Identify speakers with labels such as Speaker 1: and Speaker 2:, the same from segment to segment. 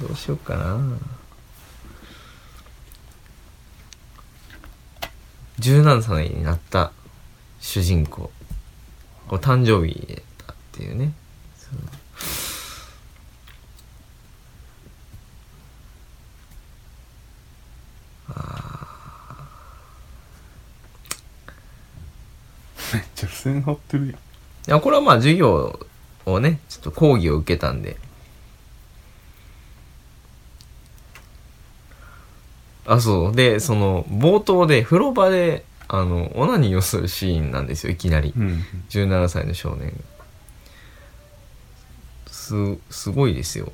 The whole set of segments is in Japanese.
Speaker 1: どうしようかな。17歳になった主人公。こう誕生日だったっていうね。
Speaker 2: めっちゃ付箋貼ってるやん。
Speaker 1: いやこれはまあ授業をねちょっと講義を受けたんであそう。でその冒頭で風呂場であのオナニーをするシーンなんですよいきなり。
Speaker 2: うん。
Speaker 1: 17歳の少年が。すすごいですよ。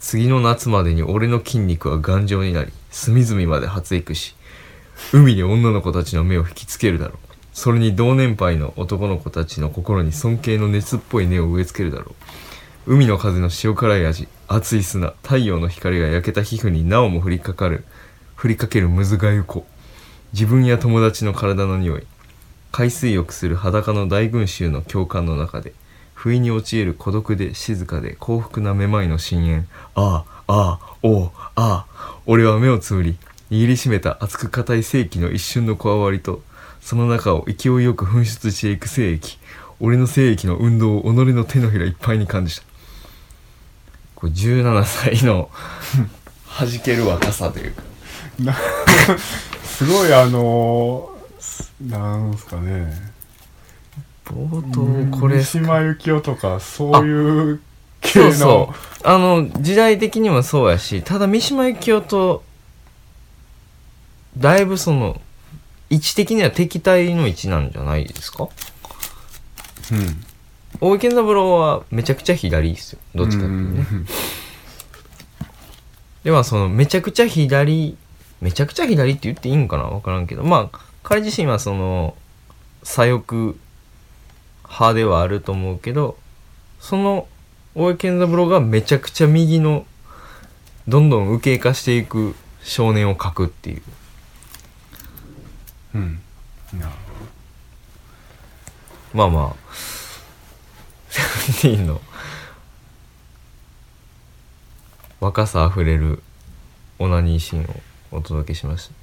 Speaker 1: 次の夏までに俺の筋肉は頑丈になり隅々まで発育し海に女の子たちの目を引きつけるだろう。それに同年配の男の子たちの心に尊敬の熱っぽい根を植え付けるだろう。海の風の塩辛い味熱い砂太陽の光が焼けた皮膚になおも降りかかる。降りかけるむずがゆこ。自分や友達の体の匂い。海水浴する裸の大群衆の共感の中で不意に陥る孤独で静かで幸福なめまいの深淵。ああああおうああ俺は目をつぶり握りしめた熱く硬い性器の一瞬の加わりとその中を勢いよく噴出していく精液俺の精液の運動を己の手のひらいっぱいに感じた。これ17歳の弾ける若さというか。
Speaker 2: なすごいあのーなんすかね。
Speaker 1: 冒頭これ。
Speaker 2: 三島由紀夫とかそういう系の。
Speaker 1: そうそう。あの時代的にもそうやしただ三島由紀夫とだいぶその位置的には敵対の位置なんじゃないですか？
Speaker 2: うん
Speaker 1: 大池三郎はめちゃくちゃ左ですよ。どっちかっていうね。
Speaker 2: うん
Speaker 1: ではそのめちゃくちゃ左めちゃくちゃ左って言っていいんかな分からんけど。まあ彼自身はその左翼派ではあると思うけどその大江健三郎がめちゃくちゃ右のどんどん右傾化していく少年を描くっていう。
Speaker 2: うん。
Speaker 1: まあまあセブンティーンの若さあふれるオナニーシーンをお届けしました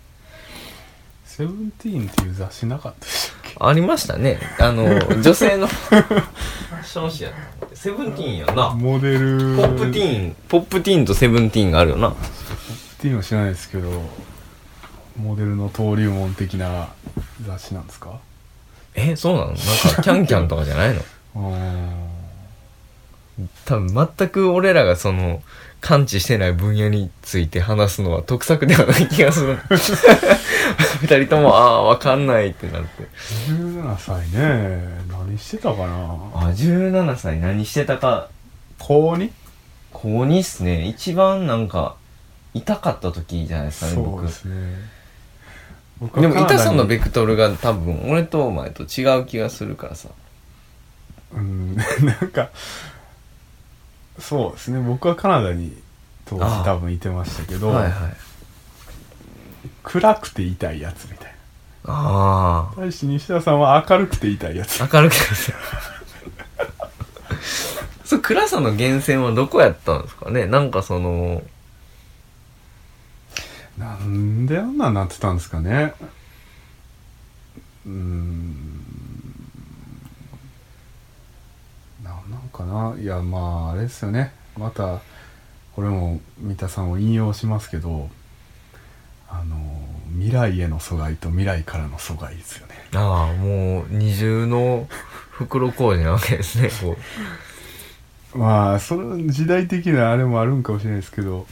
Speaker 2: セブンティーンっていう雑誌なかったでしたっけ？
Speaker 1: ありましたね。あの、女性のファッション誌やった。セブンティーンやな。
Speaker 2: モデル
Speaker 1: ポップティーン、ポップティーンとセブンティーンがあるよな。
Speaker 2: っていうのは知らないですけどモデルの登竜門的な雑誌なんですか？
Speaker 1: え、そうなの？なんか、キャンキャンとかじゃないの？多分全く俺らがその、感知してない分野について話すのは得策ではない気がする。二人とも、ああ、わかんないってなって。
Speaker 2: 17歳ね何してたかな？
Speaker 1: あ、17歳何してたか、
Speaker 2: 高 2?
Speaker 1: 高2っすね。一番なんか、痛かった時じゃないですかね、
Speaker 2: そう
Speaker 1: 僕
Speaker 2: で。すね僕
Speaker 1: でも痛さのベクトルが多分俺とお前と違う気がするからさ
Speaker 2: うん。なんかそうですね。僕はカナダに当時
Speaker 1: ああ。
Speaker 2: 多分いてましたけど、
Speaker 1: はいはい。
Speaker 2: 暗くて痛いやつみたいな。
Speaker 1: あ
Speaker 2: 対して西田さんは明るくて痛いやつ。
Speaker 1: あ明るくて そう暗さの源泉はどこやったんですかね？なんかその
Speaker 2: なんであんなんなってたんですかね。うーんなんなんかな。いやまああれですよね。またこれも三田さんを引用しますけどあの未来への阻害と未来からの阻害ですよね。
Speaker 1: ああもう二重の袋小路なわけですね こ
Speaker 2: まあその時代的なあれもあるんかもしれないですけど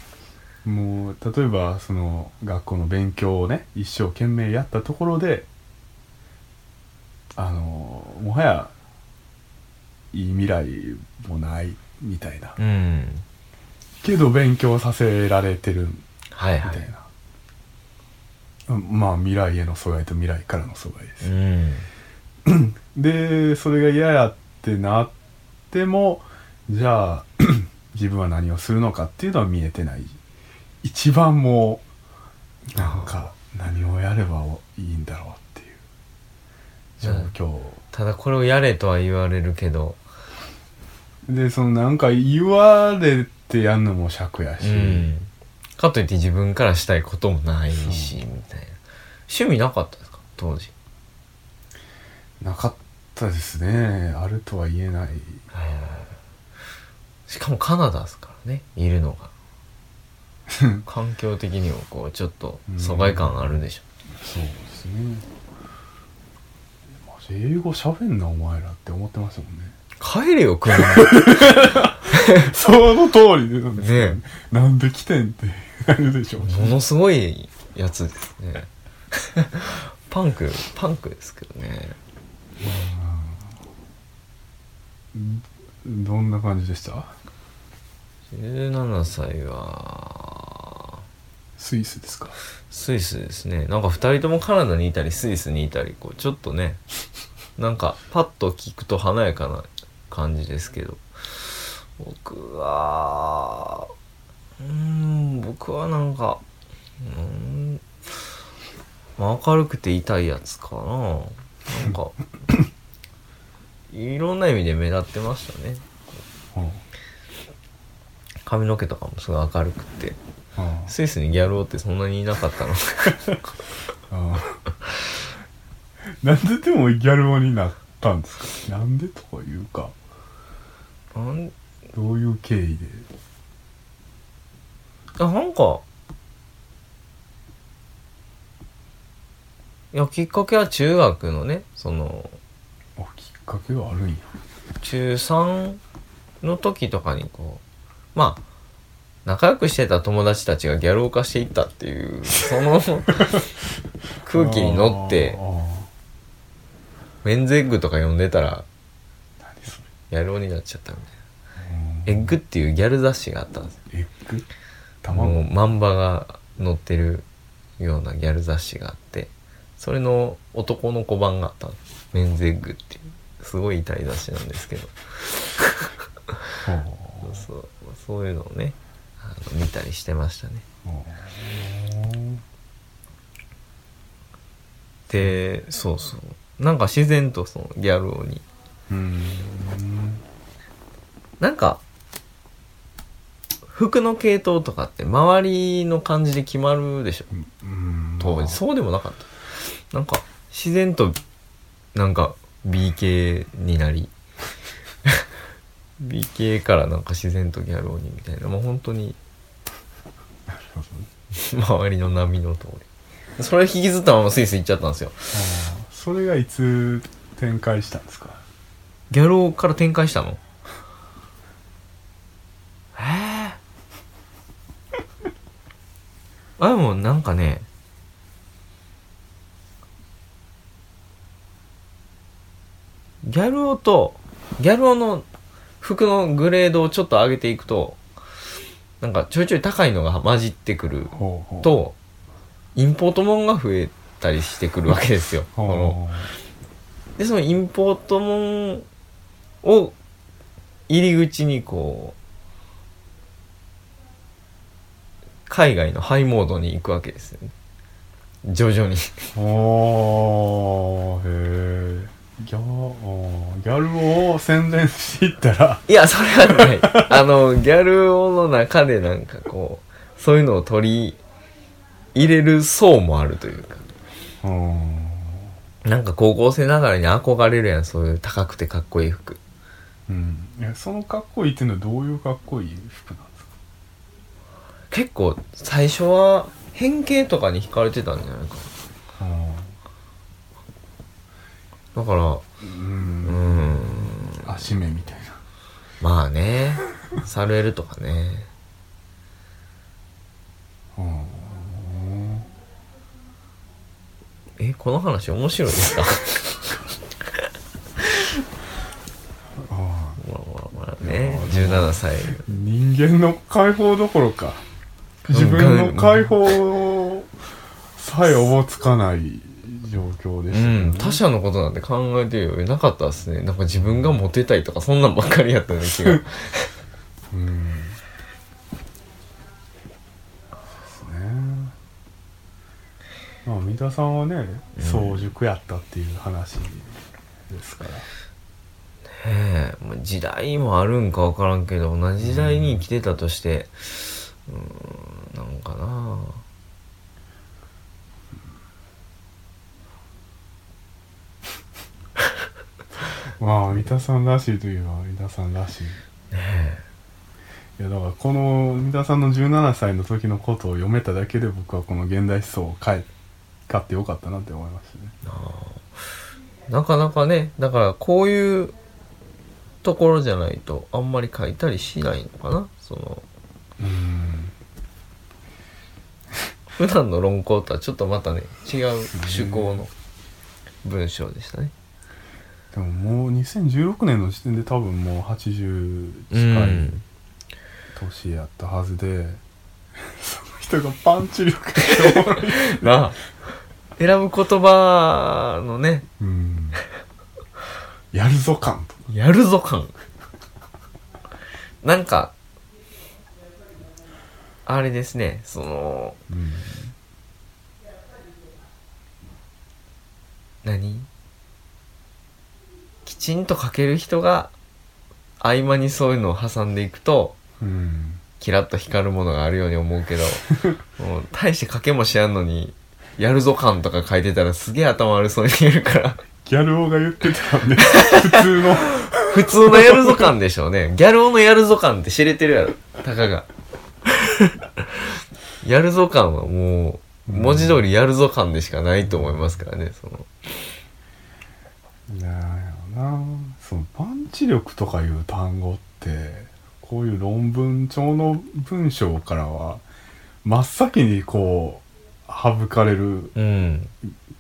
Speaker 2: もう例えばその学校の勉強をね一生懸命やったところであのもはやいい未来もないみたいな。
Speaker 1: ううん。
Speaker 2: けど勉強させられてるみ
Speaker 1: はいはい。
Speaker 2: たいまあ未来への阻害と未来からの阻害です。
Speaker 1: う、ん。
Speaker 2: でそれが嫌やってなってもじゃあ 自分は何をするのかっていうのは見えてない。一番もうなんか何をやればいいんだろうって。いう状況、
Speaker 1: ただこれをやれとは言われるけど。
Speaker 2: でそのなんか言われってやんのも尺やし、
Speaker 1: うん。かといって自分からしたいこともないしみたいな。趣味なかったですか？当時。
Speaker 2: なかったですね。あるとは言えない。
Speaker 1: しかもカナダですからね。いるのが。環境的にもこうちょっと疎外感あるでしょ。
Speaker 2: そうですね英語喋んなお前らって思ってましたもんね。
Speaker 1: 帰れよ国に
Speaker 2: その通りでなんで
Speaker 1: ね
Speaker 2: なんで来てんって。なるでしょう。し
Speaker 1: ものすごいやつですね。パンクパンクですけどね。
Speaker 2: どんな感じでした
Speaker 1: ？17歳は。
Speaker 2: スイスですか？
Speaker 1: スイスですね。なんか2人ともカナダにいたりスイスにいたりこうちょっとねなんかパッと聞くと華やかな感じですけど。僕はうーん僕はなんかうーん、まあ、明るくて痛いやつかな。なんかいろんな意味で目立ってましたね。
Speaker 2: うん
Speaker 1: 髪の毛とかもすごい明るくて。
Speaker 2: うん。
Speaker 1: スイスにギャル男ってそんなにいなかったの。
Speaker 2: あーなんででもギャル男になったんですか？なんでとかいうか。
Speaker 1: なん？
Speaker 2: どういう経緯で？
Speaker 1: あなんかいやきっかけは中学のねその
Speaker 2: あきっかけがあるんや。
Speaker 1: 中3の時とかにこうまあ仲良くしてた友達たちがギャル化していったっていうその 空気に乗って
Speaker 2: あー
Speaker 1: メンズエッグとか読んでたら
Speaker 2: 何そ
Speaker 1: ギャル男になっちゃったみたい
Speaker 2: れ
Speaker 1: なエッグっていうギャル雑誌があったんですよ。
Speaker 2: エッグ？
Speaker 1: も
Speaker 2: 卵
Speaker 1: う漫画が載ってるようなギャル雑誌があってそれの男の子版があったんですメンズエッグっていうすごい痛い雑誌なんですけど。
Speaker 2: ほう。
Speaker 1: そう。そういうのをねあの見たりしてましたね。でそうそうなんか自然とそのギャル男に。
Speaker 2: うーん。
Speaker 1: なんか服の系統とかって周りの感じで決まるでしょ。
Speaker 2: うん。
Speaker 1: 当時。そうでもなかった。なんか自然となんか B 系になり。B 系からなんか自然とギャル鬼みたいな。もう本当に。周りの波の通り。それ引きずったままスイス行っちゃったんですよ
Speaker 2: それがいつ展開したんですか？
Speaker 1: ギャル男から展開したの？ええあでもなんかねギャル男とギャル男の服のグレードをちょっと上げていくとなんかちょいちょい高いのが混じってくるとインポートもんが増えたりしてくるわけですよ。こ の
Speaker 2: ほ
Speaker 1: でそのインポートもんを入り口にこう海外のハイモードに行くわけですよね。徐々に。
Speaker 2: うおーへえギャギャルを宣伝していったら。
Speaker 1: いやそれはない。あのギャル男の中でなんかこうそういうのを取り入れる層もあるというか。
Speaker 2: うん
Speaker 1: なんか高校生ながらに憧れるやんそういう高くてかっこいい服。
Speaker 2: うん。いやそのかっこいいっていうのはどういうかっこいい服なんですか？
Speaker 1: 結構最初は変形とかに惹かれてたんじゃないかな。だから
Speaker 2: う
Speaker 1: うん。ん
Speaker 2: 足目みたいな。
Speaker 1: まあね。サルエルとかね。
Speaker 2: うん
Speaker 1: えこの話面白いですか？
Speaker 2: あ
Speaker 1: まあまあまあね。17歳。
Speaker 2: ー人間の解放どころか。自分の解放さえおぼつかない状況で
Speaker 1: う
Speaker 2: したよね。
Speaker 1: ん。他者のことなんて考えてるよりなかったですね。なんか自分がモテたいとかそんなんばっかりやったような気が。
Speaker 2: うんですねまあ三田さんはね
Speaker 1: うん。
Speaker 2: 早熟やったっていう話ですから、
Speaker 1: ええまあ時代もあるんか分からんけど同じ時代に生きてたとしてうーんなんかな。
Speaker 2: まあ三田さんらしいといえば三田さんらしい。
Speaker 1: ねえ。
Speaker 2: いやだからこの三田さんの17歳の時のことを読めただけで僕はこの現代思想を買い買ってよかったなって思いましたね
Speaker 1: なかなかねだからこういうところじゃないとあんまり書いたりしないのかなその。
Speaker 2: うん。
Speaker 1: 普段の論考とはちょっとまたね違う趣向の文章でしたね。
Speaker 2: でももう2016年の時点で多分もう80
Speaker 1: う
Speaker 2: 近い
Speaker 1: ん
Speaker 2: 年やったはずで、その人がパンチ力がおもろい。
Speaker 1: なあ選ぶ言葉のね。
Speaker 2: うん。やるぞ感と
Speaker 1: やるぞ感。なんかあれですねその
Speaker 2: うん。
Speaker 1: 何？きちんと書ける人が合間にそういうのを挟んでいくと
Speaker 2: うん。
Speaker 1: キラッと光るものがあるように思うけど もう大して書けもしやんのにやるぞ感とか書いてたらすげえ頭悪そうに見えるから。
Speaker 2: ギャル男が言ってたんで 普通の。
Speaker 1: 普通のやるぞ感でしょうね。ギャル男のやるぞ感って知れてるやろ。たかが。やるぞ感はもう文字通りやるぞ感でしかないと思いますからねその。
Speaker 2: なんやろな。そのパンチ力とかいう単語ってこういう論文調の文章からは真っ先にこう省かれる
Speaker 1: うん。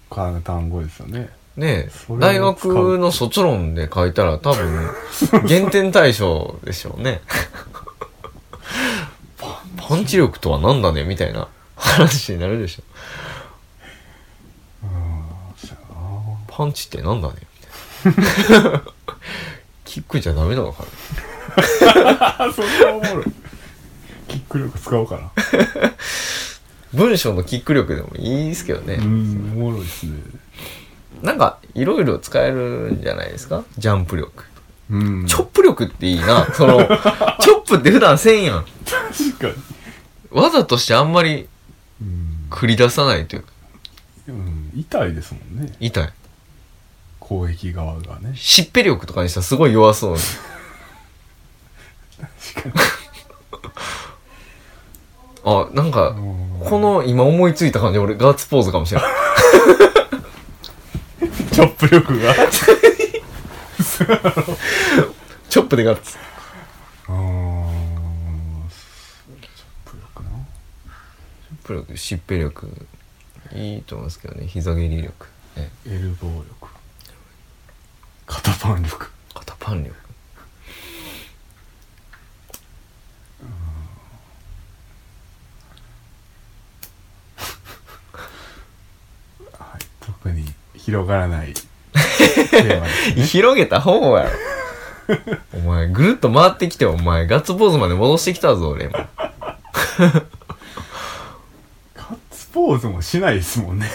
Speaker 2: か単語ですよね。
Speaker 1: ね大学の卒論で書いたら多分減点対象でしょうね。パンチ力とは何だねみたいな話になるでしょ。
Speaker 2: う
Speaker 1: パンチって何だねみたいな。キックじゃダメなのかな
Speaker 2: そんなおもろい。キック力使おうかな
Speaker 1: 文章のキック力でもいいですけどね、
Speaker 2: うんおもろいですね。
Speaker 1: なんかいろいろ使えるんじゃないですか？ジャンプ力。
Speaker 2: うん。
Speaker 1: チョップ力っていいな。その チョップって普段せんやん。
Speaker 2: 確かに。
Speaker 1: 技としてあんまり
Speaker 2: うん、
Speaker 1: 繰り出さないというか。
Speaker 2: うん、痛いですもんね。
Speaker 1: 痛い。
Speaker 2: 攻撃側がね。
Speaker 1: しっぺ力とかにしたらすごい弱そう。に
Speaker 2: 確か
Speaker 1: あなんか
Speaker 2: に
Speaker 1: この今思いついた感じ俺ガッツポーズかもしれない
Speaker 2: チョップ力が。
Speaker 1: チョップでガッツ。
Speaker 2: あー。チョップ力な。
Speaker 1: プ力しっぺ力。いいと思いますけどね。膝蹴り力、ね、
Speaker 2: エルボー力。肩パン力。
Speaker 1: 肩パン力
Speaker 2: 特に広がらないテーマですね。
Speaker 1: 広げた方やろ。お前ぐるっと回ってきてお前ガッツポーズまで戻してきたぞ俺。今
Speaker 2: ガッツポーズもしないですもんね。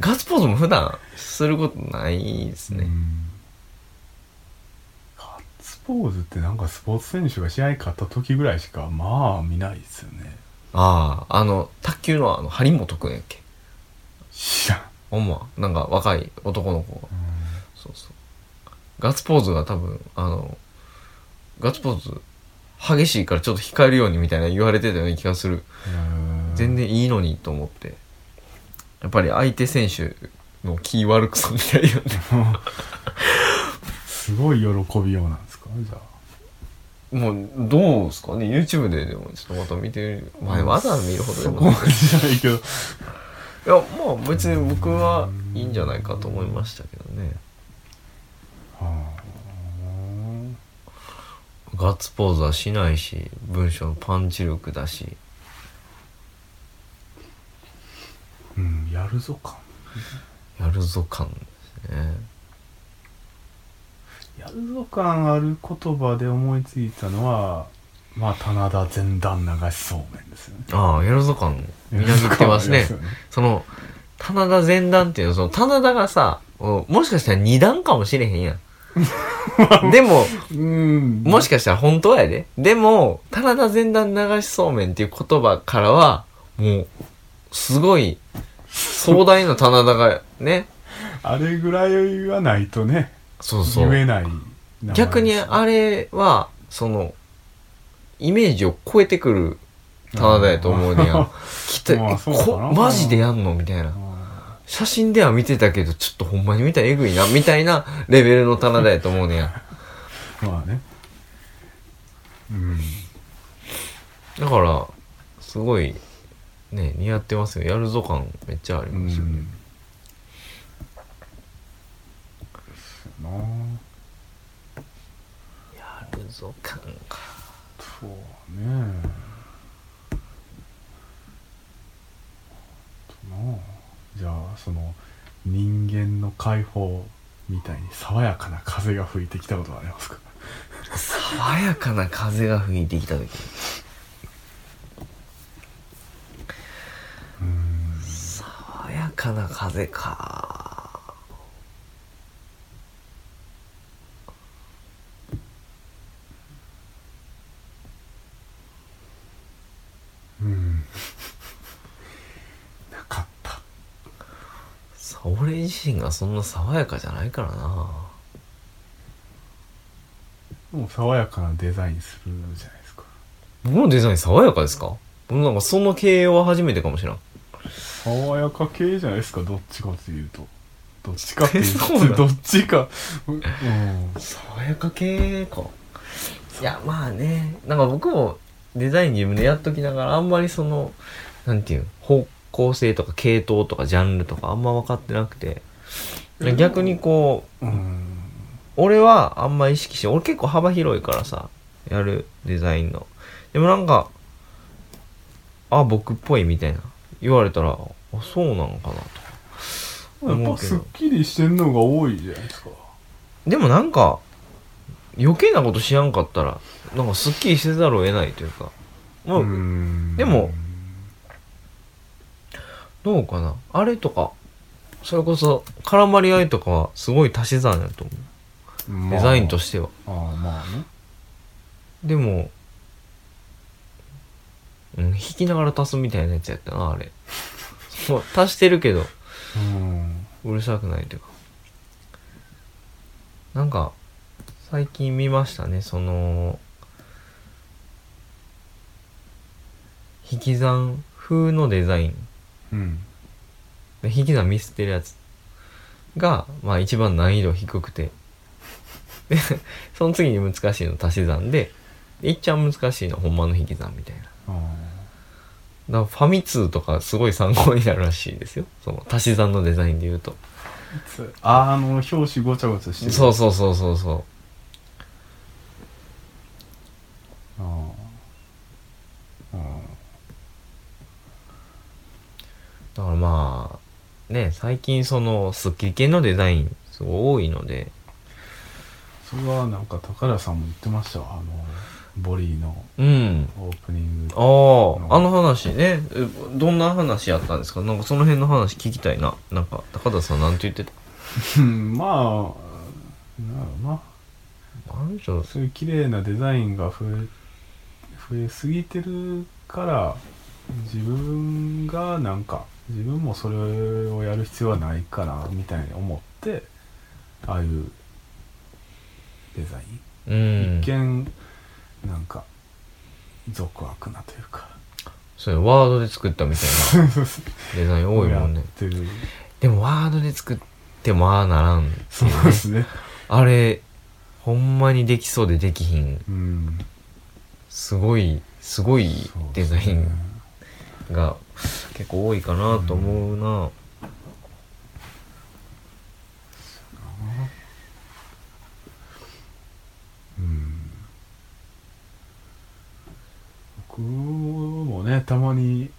Speaker 1: ガッツポーズも普段することないですね、
Speaker 2: うん。ガッツポーズってなんかスポーツ選手が試合勝った時ぐらいしかまあ見ないですよね。
Speaker 1: あああの卓球のあの張本君やっけ？
Speaker 2: 知らん
Speaker 1: ほんまなんか若い男の子が。そうそう。ガッツポーズが多分あのガッツポーズ激しいからちょっと控えるようにみたいな言われてたような気がする。
Speaker 2: うん
Speaker 1: 全然いいのにと思って。やっぱり相手選手の気悪くそうみたいよね。
Speaker 2: すごい喜びようなんですか？じゃあ。
Speaker 1: もうどうですかね？YouTube ででもちょっとまた見てる。まあわざわざ見るほどで
Speaker 2: そ
Speaker 1: もない。
Speaker 2: こまでじゃないけど
Speaker 1: いやまあ別に僕はいいんじゃないかと思いましたけどね。
Speaker 2: は
Speaker 1: ガッツポーズはしないし文章のパンチ力だし。
Speaker 2: あうんやるぞ感。
Speaker 1: やるぞ感ですね。
Speaker 2: やるぞ感ある言葉で思いついたのはまあ棚田前段流しそうめんですよね。
Speaker 1: ああやるぞ感みなぎってますね。その棚田前段っていうのはその棚田がさおもしかしたら二段かもしれへんやん。でも
Speaker 2: うん。
Speaker 1: もしかしたら本当やで。でも棚田前段流しそうめんっていう言葉からはもうすごい壮大な棚田がね
Speaker 2: あれぐらいはないとね
Speaker 1: そうそう。
Speaker 2: 言えない名前
Speaker 1: 逆にあれはそのイメージを超えてくる棚田やと思うねや。きっと、
Speaker 2: ま
Speaker 1: こマジでやんのみたいな。
Speaker 2: あ
Speaker 1: 写真では見てたけどちょっとほんまに見たらえぐいなみたいなレベルの棚田やと思うねや。
Speaker 2: ー まあね。うん。
Speaker 1: だからすごいね似合ってますよ。やるぞ感めっちゃあり
Speaker 2: う
Speaker 1: ますよね、
Speaker 2: うやな。
Speaker 1: やるぞ感か
Speaker 2: そうね。となじゃあその人間の解放みたいに爽やかな風が吹いてきたことはありますか？
Speaker 1: 爽やかな風が吹いてきた時。
Speaker 2: うん。
Speaker 1: 爽やかな風か
Speaker 2: うんなかった
Speaker 1: さ俺自身がそんな爽やかじゃないからな。
Speaker 2: もう爽やかなデザインするじゃないですか。
Speaker 1: 僕のデザイン爽やかですか？僕なんかその形容は初めてかもしれん。
Speaker 2: 爽やか系じゃないですか？どっちかというと。どっちかっていうとどっちか。うん。
Speaker 1: 爽やか系か。いやまあね。なんか僕もデザイン自分でやっときながらあんまりそのなんていうの？方向性とか系統とかジャンルとかあんま分かってなくて逆にこう
Speaker 2: うん。
Speaker 1: 俺はあんま意識して俺結構幅広いからさやるデザインの。でもなんかあ僕っぽいみたいな。言われたらあそうなのかなと。
Speaker 2: やっぱすっきりしてんのが多いじゃないですか。
Speaker 1: でもなんか余計なことしやんかったらなんかすっきりせざるを得ないというか。もう、
Speaker 2: ん。
Speaker 1: でもどうかな。あれとかそれこそ絡まり合いとかはすごい足し算やと思う。デザインと
Speaker 2: して
Speaker 1: は。
Speaker 2: ああまあね。
Speaker 1: でも、うん、弾きながら足すみたいなやつやったなあれ。そう足してるけど
Speaker 2: う
Speaker 1: るさくないというか。なんか最近見ましたねその引き算風のデザイン。
Speaker 2: うん。
Speaker 1: で引き算ミスってるやつが、まあ一番難易度低くて。でその次に難しいの足し算ででいっちゃん難しいのほんまの引き算みたいな。
Speaker 2: あ
Speaker 1: だファミ通とかすごい参考になるらしいですよ。その足し算のデザインで言うと。
Speaker 2: あああの表紙ごちゃごちゃしてる。
Speaker 1: そうそうそうそうそう。
Speaker 2: あああ
Speaker 1: だからまあね最近そのスッキリ系のデザインすごい多いので。
Speaker 2: それはなんか高田さんも言ってましたわ。あのボリーの
Speaker 1: うん。
Speaker 2: オープニング。
Speaker 1: あああの話ね。えどんな話やったんですか？なんかその辺の話聞きたいな。なんか高田さんなんて言ってた？
Speaker 2: う んまあなんやろな。
Speaker 1: なんでしょう
Speaker 2: そういう綺麗なデザインが増え増えすぎてるから自分がなんか自分もそれをやる必要はないかなみたいに思ってああいうデザイン、
Speaker 1: うん。
Speaker 2: 一見なんか俗悪なというか。
Speaker 1: そういうワードで作ったみたいなデザイン多いもんね。でもワードで作ってもああならんって
Speaker 2: そうですね。
Speaker 1: あれほんまにできそうでできひん。
Speaker 2: うん。
Speaker 1: すごいすごいデザインが結構多いかなと思うな、
Speaker 2: うん。僕もねたまに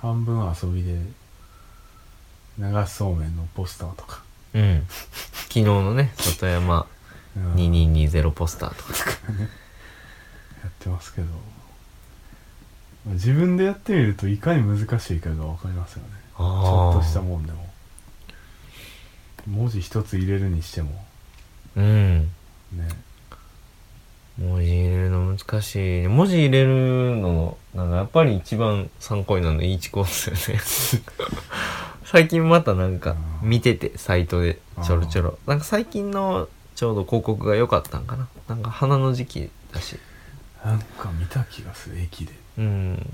Speaker 2: 半分遊びで流しそうめんのポスターとか、
Speaker 1: うん。昨日のね 里山
Speaker 2: うん。
Speaker 1: 2220ポスターとか。
Speaker 2: やってますけど自分でやってみるといかに難しいかが分かりますよね。ちょ
Speaker 1: あ
Speaker 2: っとしたもんでも。文字一つ入れるにしても。
Speaker 1: うん。
Speaker 2: ね。
Speaker 1: 文字入れるの難しい。文字入れるのなんかやっぱり一番参考になるのいいチコですよね。最近またなんか見ててサイトでちょろちょろ。なんか最近のちょうど広告が良かったんかな。なんか花の時期だし
Speaker 2: なんか見た気がする駅で。
Speaker 1: うん。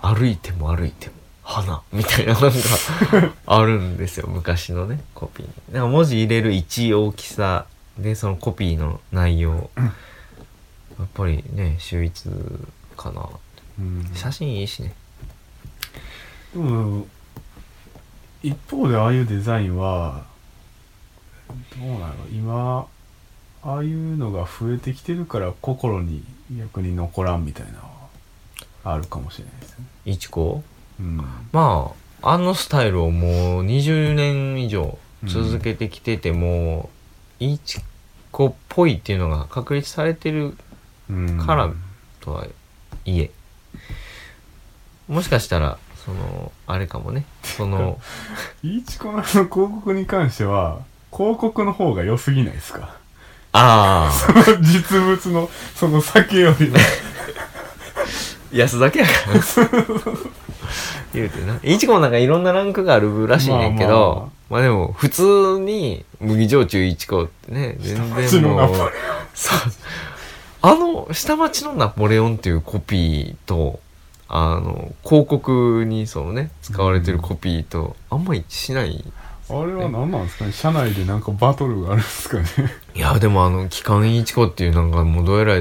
Speaker 1: 歩いても歩いても花みたいななんかあるんですよ。昔のねコピーに。なんか文字入れる位置大きさでそのコピーの内容やっぱりね秀逸かな。
Speaker 2: うん。
Speaker 1: 写真いいしね。
Speaker 2: でも一方でああいうデザインはどうなの？今ああいうのが増えてきてるから心に逆に残らんみたいなのはあるかもしれないですね。
Speaker 1: いちこ？
Speaker 2: うん、
Speaker 1: まああのスタイルをもう20年以上続けてきてても、いちこっぽいっていうのが確立されてる
Speaker 2: うん。
Speaker 1: からとはいえもしかしたらそのあれかもね。その
Speaker 2: いちこの広告に関しては広告の方が良すぎないですか？
Speaker 1: ああ
Speaker 2: 実物のその酒よりも。
Speaker 1: 安だけやから。言うてな。いちこもなんかいろんなランクがあるらしいねんけど、まあでも普通に麦焼酎いちこってね全然もうあの下町のナポレオンっていうコピーとあの広告にそのね使われてるコピーとあんま一致しない
Speaker 2: あれは何なんですかね？社内でなんかバトルがあるんですかね？
Speaker 1: いやでもあの「機関いちこ」っていうなんかもうどうやら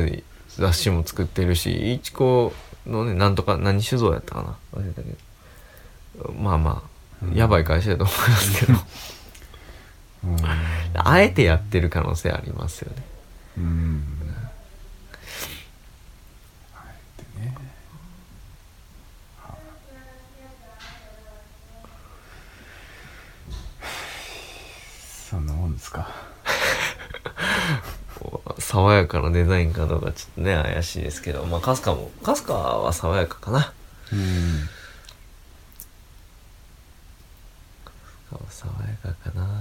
Speaker 1: 雑誌も作ってるしいちこのねなんとか何酒造やったかな？忘れたけど。まあまあ、
Speaker 2: うん。
Speaker 1: やばい会社だと思いますけど。
Speaker 2: うん。
Speaker 1: あえてやってる可能性ありますよね。
Speaker 2: うんあえてねそんなもんですか？
Speaker 1: 爽やかなデザインかどうかちょっとね怪しいですけどまあカスカもカスカは爽やかかな。
Speaker 2: うん。
Speaker 1: 爽やかかな。
Speaker 2: な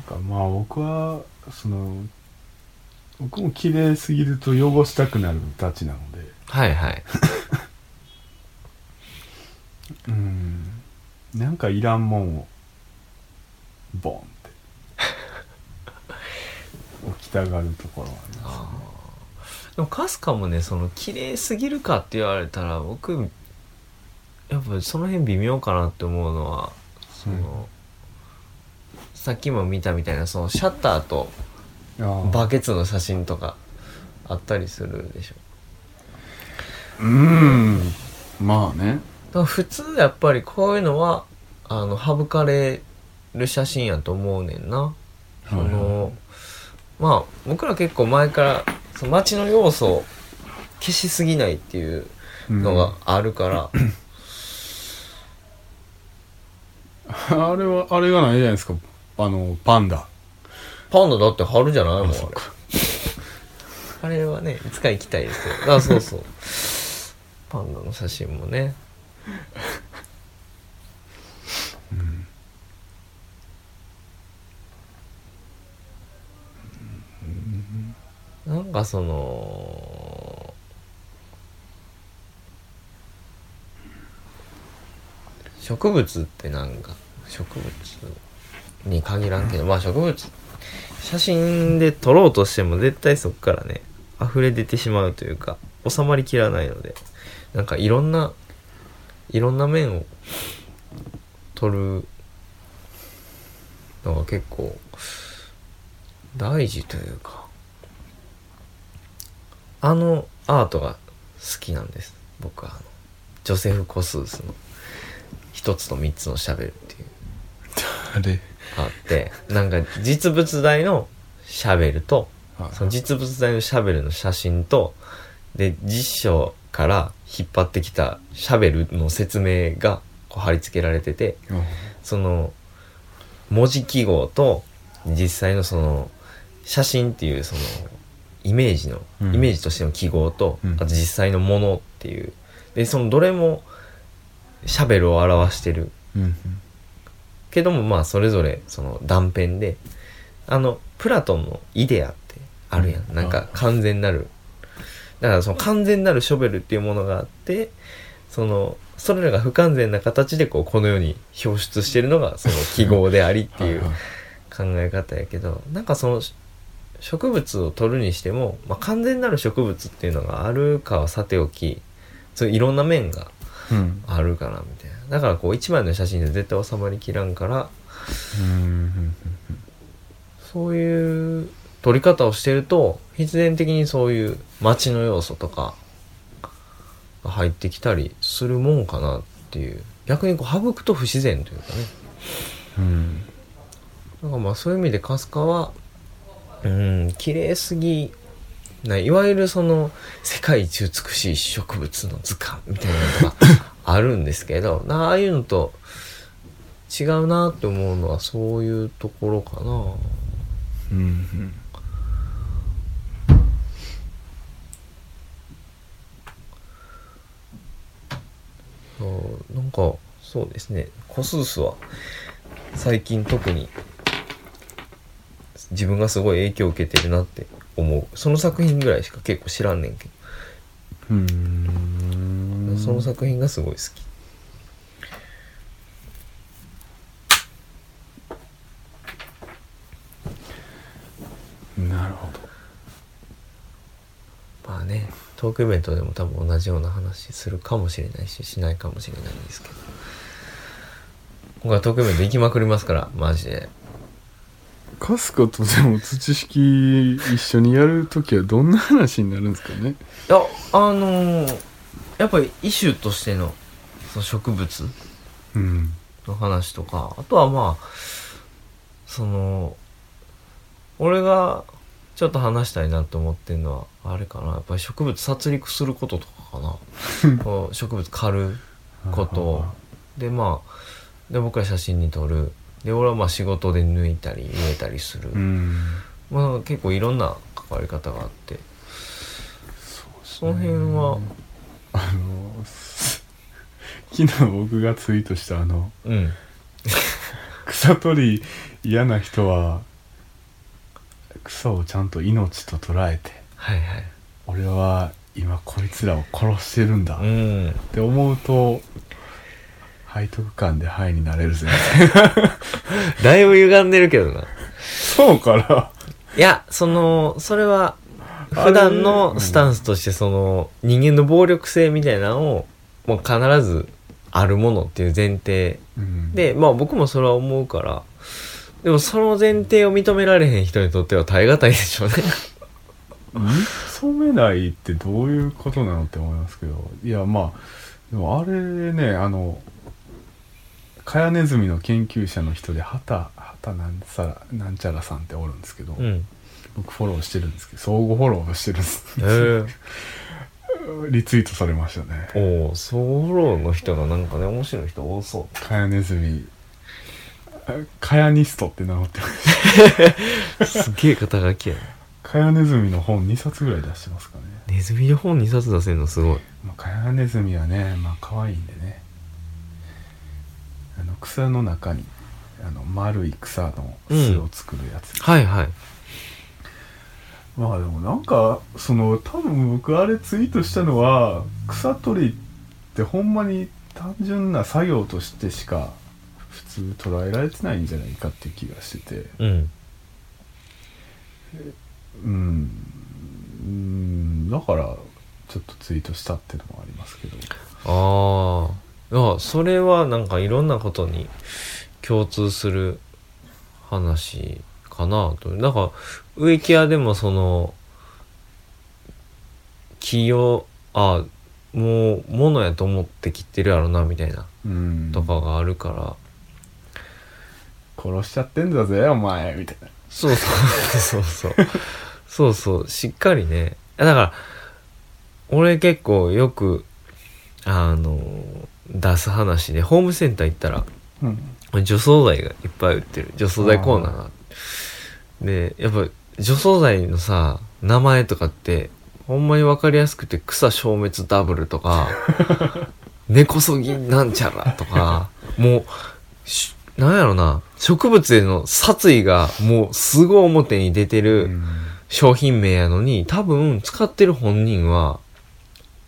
Speaker 2: んかまあ僕はその僕も綺麗すぎると汚したくなるたちなので。
Speaker 1: はいはい。
Speaker 2: うんなんかいらんもんをボンって 置きたがるところはあります
Speaker 1: でもカスカもねその綺麗すぎるかって言われたら僕やっぱその辺微妙かなって思うのはその、
Speaker 2: うん
Speaker 1: さっきも見たみたいなそのシャッターとバケツの写真とかあったりするでしょ。
Speaker 2: うん。まあね。
Speaker 1: だから普通やっぱりこういうのはあの省かれる写真やと思うねんな。そ
Speaker 2: はい。
Speaker 1: のまあ僕ら結構前からその街の要素を消しすぎないっていうのがあるから、
Speaker 2: あれはあれがないじゃないですか。あのパンダ。
Speaker 1: パンダだって春じゃないもんあれ。あれはねいつか行きたいですよ。あそうそう。パンダの写真もねなんかその植物ってなんか植物に限らんけどまあ植物写真で撮ろうとしても絶対そこからね溢れ出てしまうというか収まりきらないのでなんかいろんないろんな面を撮るのが結構大事というかあのアートが好きなんです。僕はあのジョセフ・コスースの「一つと三つのシャベル」っていう。
Speaker 2: あれ
Speaker 1: あってなんか実物大のシャベルと
Speaker 2: はい。
Speaker 1: その実物大のシャベルの写真とで実証から引っ張ってきたシャベルの説明がこう貼り付けられててその文字記号と実際のその写真っていうそのイメージの、
Speaker 2: うん。
Speaker 1: イメージとしての記号と、
Speaker 2: うん。
Speaker 1: あと実際のものっていう。でそのどれもシャベルを表してる。
Speaker 2: うん。
Speaker 1: けどもまあそれぞれその断片であのプラトンのイデアってあるやん、
Speaker 2: うん。
Speaker 1: なんか完全なるだからその完全なるショベルっていうものがあってそのそれらが不完全な形でこうこの世に表出してるのがその記号でありっていう考え方やけどなんかそのし植物を取るにしても、まあ、完全なる植物っていうのがあるかはさておきそういろんな面が
Speaker 2: うん。
Speaker 1: あるかなみたいな。だからこう一枚の写真で絶対収まりきらんからそういう撮り方をしてると必然的にそういう街の要素とかが入ってきたりするもんかなっていう。逆にこう省くと不自然というかね。
Speaker 2: うん。
Speaker 1: なんかまあそういう意味で春日はうん綺麗すぎないわゆるその世界一美しい植物の図鑑みたいなのがあるんですけどな ああいうのと違うなって思うのはそういうところかな。
Speaker 2: うんうん
Speaker 1: そうなんかそうですね。コスースは最近特に自分がすごい影響を受けてるなって思う。その作品ぐらいしか結構知らんねんけ
Speaker 2: うーん。
Speaker 1: ど、その作品がすごい好き。
Speaker 2: なるほど。
Speaker 1: まあねトークイベントでも多分同じような話するかもしれないししないかもしれないんですけど。今回トークイベント行きまくりますからマジで。
Speaker 2: カスカとでも土式一緒にやるときはどんな話になるんですかね？
Speaker 1: いやあのーやっぱり異種としてのその植物
Speaker 2: うん。
Speaker 1: の話とかあとはまあその俺がちょっと話したいなと思ってるのはあれかな。やっぱり植物殺戮することとかかな。こう植物狩ること。でまあで僕ら写真に撮る。で俺はまあ仕事で抜いたり植えたりする、
Speaker 2: うん。
Speaker 1: まあ結構いろんな関わり方があって。その辺は。
Speaker 2: あのす昨日僕がツイートしたあの
Speaker 1: うん。
Speaker 2: 草取り嫌な人は草をちゃんと命と捉えて
Speaker 1: はいはい。
Speaker 2: 俺は今こいつらを殺してるんだっ
Speaker 1: うん。
Speaker 2: て思うと背徳感でハイになれるぜ。
Speaker 1: だいぶ歪んでるけどな。
Speaker 2: そうかな？い
Speaker 1: やそのそれは普段のスタンスとしてその人間の暴力性みたいなのをもう必ずあるものっていう前提
Speaker 2: うん。
Speaker 1: でまあ僕もそれは思うからでもその前提を認められへん人にとっては耐え難いでしょうね。
Speaker 2: 認めないってどういうことなのって思いますけど。いやまあでもあれねあのカヤネズミの研究者の人で畑畑なんさらなんちゃらさんっておるんですけど、
Speaker 1: うん。
Speaker 2: 僕フォローしてるんですけど相互フォローしてるんです。
Speaker 1: へえ。
Speaker 2: リツイートされましたね。
Speaker 1: おおソロの人がなんかね面白い人多そ
Speaker 2: カヤネズミあカヤニストって名乗ってます
Speaker 1: うすげえ肩書きやね。
Speaker 2: カヤネズミの本2冊ぐらい出してますかね、
Speaker 1: ネズミの本2冊出せるのすごい。
Speaker 2: まあ、カヤネズミはねまあ可愛いんでね。あの草の中にあの丸い草の巣を作るやつ、
Speaker 1: はいはい。
Speaker 2: まあでもなんかその多分僕あれツイートしたのは草取りってほんまに単純な作業としてしか普通捉えられてないんじゃないかっていう気がしてて。
Speaker 1: うん。
Speaker 2: うん。うん。だからちょっとツイートしたっていうのもありますけど。
Speaker 1: ああそれはなんかいろんなことに共通する話かなと。なんか植木屋でもその木をあもう物やと思って切ってるやろなみたいな。
Speaker 2: うん。
Speaker 1: とかがあるから、
Speaker 2: 殺しちゃってんだぜお前みたいな。
Speaker 1: そうそう。そうそう。そうそう。しっかりね。だから俺結構よくあの出す話でホームセンター行ったら
Speaker 2: うん。
Speaker 1: 除草剤がいっぱい売ってる。除草剤コーナーがでやっぱ除草剤のさ名前とかってほんまに分かりやすくて草消滅ダブルとか 根こそぎなんちゃらとかもうしなんやろな。植物への殺意がもうすごい表に出てる商品名やのに多分使ってる本人は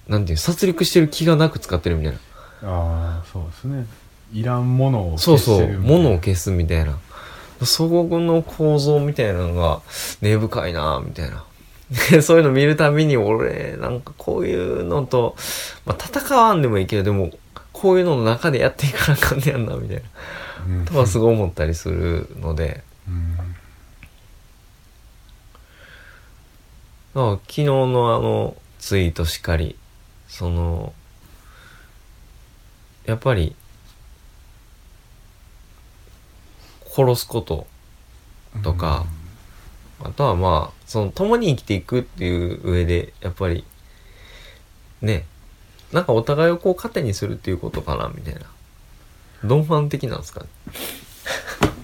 Speaker 1: なんていう殺戮してる気がなく使ってるみたいな。
Speaker 2: ああそうですね。いらんものを
Speaker 1: そうそう
Speaker 2: 消してるみたいな。
Speaker 1: 物を消すみたいな。そこの構造みたいなのが根深いなみたいな。で そういうの見るたびに俺なんかこういうのと、まあ、戦わんでもいいけどでもこういうのの中でやっていかなあかんねやんなみたいな。
Speaker 2: うん。
Speaker 1: とはすごい思ったりするので。
Speaker 2: うん。
Speaker 1: 昨日のあのツイートしかりそのやっぱり殺すこととか、あとはまあその共に生きていくっていう上でやっぱりねなんかお互いをこう糧にするっていうことかなみたいな。ドンファン的なんですか？ね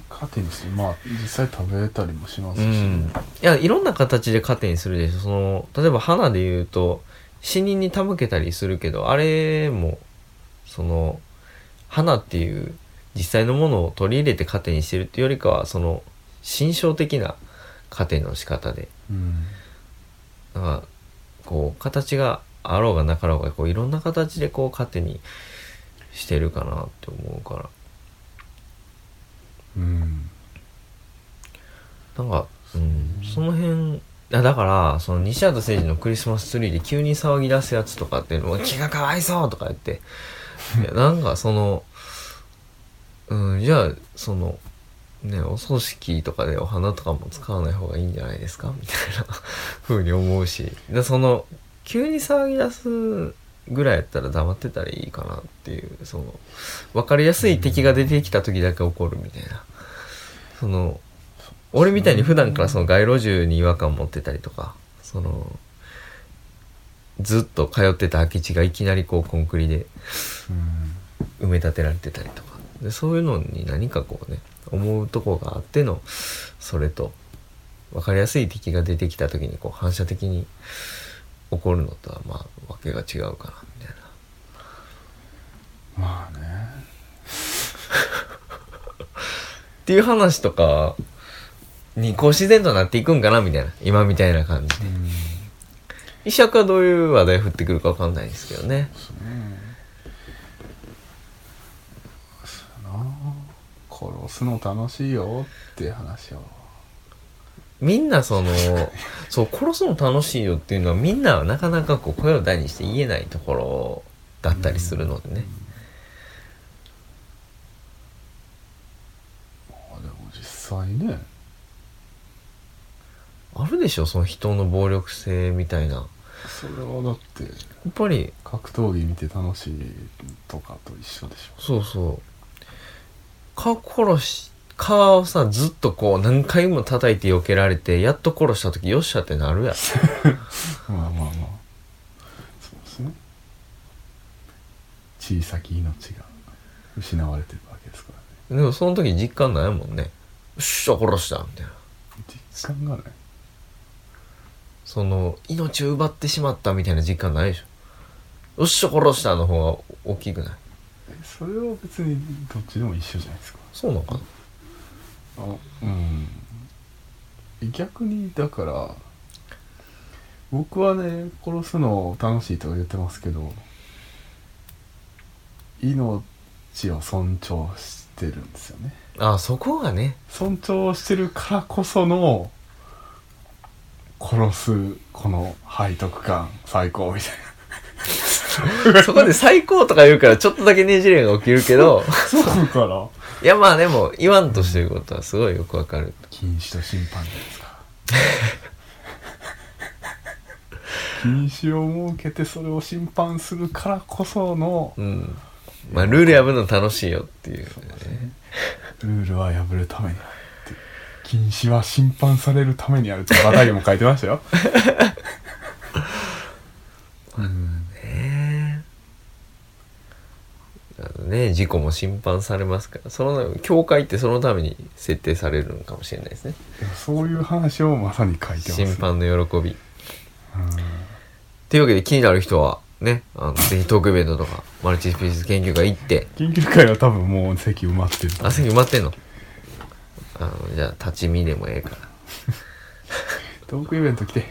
Speaker 2: 糧にしてまあ実際食べたりもしますし、
Speaker 1: うん。いやいろんな形で糧にするでしょ。その例えば花で言うと死人に手向けたりするけどあれもその花っていう実際のものを取り入れて糧にしてるっていうよりかはその心象的な糧の仕方で。
Speaker 2: うん。
Speaker 1: だからこう形があろうがなかろうがこういろんな形でこう糧にしてるかなって思うから。
Speaker 2: うん
Speaker 1: なんか、うん、その辺あだからその西畑誠二のクリスマスツリーで急に騒ぎ出すやつとかっていうのも気がかわいそうとか言って。いやなんかそのうんじゃあそのねお葬式とかでお花とかも使わない方がいいんじゃないですか？みたいな風に思うし。でその急に騒ぎ出すぐらいやったら黙ってたらいいかなっていうその分かりやすい敵が出てきた時だけ怒るみたいな。その俺みたいに普段からその街路樹に違和感持ってたりとかそのずっと通ってた空き地がいきなりこうコンクリで埋め立てられてたりとか。でそういうのに何かこうね思うとこがあってのそれと分かりやすい敵が出てきた時にこう反射的に起こるのとはまあわけが違うかなみたいな。
Speaker 2: まあね。
Speaker 1: っていう話とかにこう自然となっていくんかなみたいな。今みたいな感じで。
Speaker 2: うん。
Speaker 1: 石役はどういう話題振ってくるか分かんないですけどね。
Speaker 2: 殺すの楽しいよって話を
Speaker 1: みんなそのそう殺すの楽しいよっていうのはみんなはなかなかこう声を大にして言えないところだったりするのでね、
Speaker 2: まあでも実際ね。
Speaker 1: あるでしょその人の暴力性みたいな。や
Speaker 2: それはだって
Speaker 1: っぱり。
Speaker 2: 格闘技見て楽しいとかと一緒でしょ。
Speaker 1: そうそう。顔殺し顔をさずっとこう何回も叩いて避けられてやっと殺した時よっしゃってなるやん。
Speaker 2: まあまあまあ。そうですね。小さき命が失われてるわけですからね。
Speaker 1: でもその時実感ないもんね。よっしゃ殺したみたいな。
Speaker 2: 実感がない。
Speaker 1: その命を奪ってしまったみたいな実感ないでしょ。よっしゃ殺したの方が大きくない。
Speaker 2: えそれは別にどっちでも一緒じゃないですか。
Speaker 1: そうなのかな。
Speaker 2: あうん。逆にだから僕はね殺すの楽しいとか言ってますけど命を尊重してるんですよね。
Speaker 1: あそこがね。
Speaker 2: 尊重してるからこその殺すこの背徳感最高みたい
Speaker 1: そこで最高とか言うからちょっとだけねじれが起きるけど。
Speaker 2: なそうから
Speaker 1: いやまあでも言わんとしてることはすごいよくわかる。
Speaker 2: 禁止と審判じゃないですか。禁止を設けてそれを審判するからこその
Speaker 1: うん。まあルール破るの楽しいよっていう、ね、
Speaker 2: ルールは破るために禁止は審判されるためにあるってバタイも書いてましたようん
Speaker 1: ねあのね事故も審判されますからその教会ってそのために設定されるのかもしれないですね。
Speaker 2: そういう話をまさに書いてます
Speaker 1: 審判の喜び。
Speaker 2: うん。
Speaker 1: というわけで気になる人はね、あの、ぜひトークイベントとか、マルチスピース研究会行って、
Speaker 2: 研究会は多分もう席埋まってる
Speaker 1: あ、席埋まってんの？あの、じゃあ、立ち見でもええから。
Speaker 2: トークイベント来て。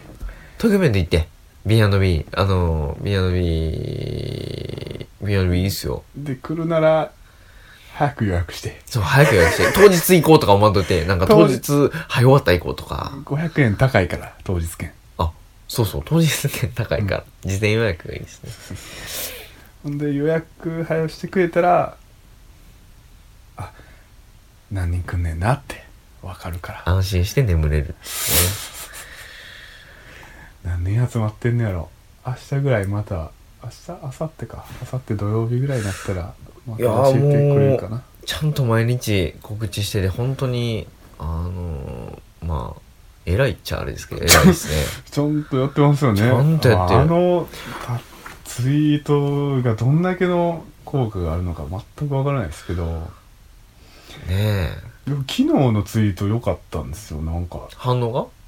Speaker 1: トークイベント行って、B&B、あの、B&B、B&B いいっすよ。
Speaker 2: で来るなら早く予約して
Speaker 1: そう、早く予約して、当日行こうとか思わんといて、なんか当日、早終わったら行こうとか。
Speaker 2: 500円高いから当日券
Speaker 1: あ、そうそう、当日券高いから、事前予約がいいですね。
Speaker 2: ほんで予約早してくれたらあ何人来んねんなってわかるから
Speaker 1: 安心して眠れる、ね。
Speaker 2: 何人集まってんのやろ明日ぐらいまた明日明後日か。明後日土曜日ぐらいになったらまた教えてくれるかな。
Speaker 1: ちゃんと毎日告知してて、本当に、あのまあ、偉いっちゃあれですけど、偉いですね。
Speaker 2: ちゃんとやってますよね。
Speaker 1: ちゃんとやってる。
Speaker 2: あのたツイートがどんだけの効果があるのか全くわからないですけど。
Speaker 1: ねえ。
Speaker 2: 昨日のツイート良かったんですよなんか。
Speaker 1: 反応が？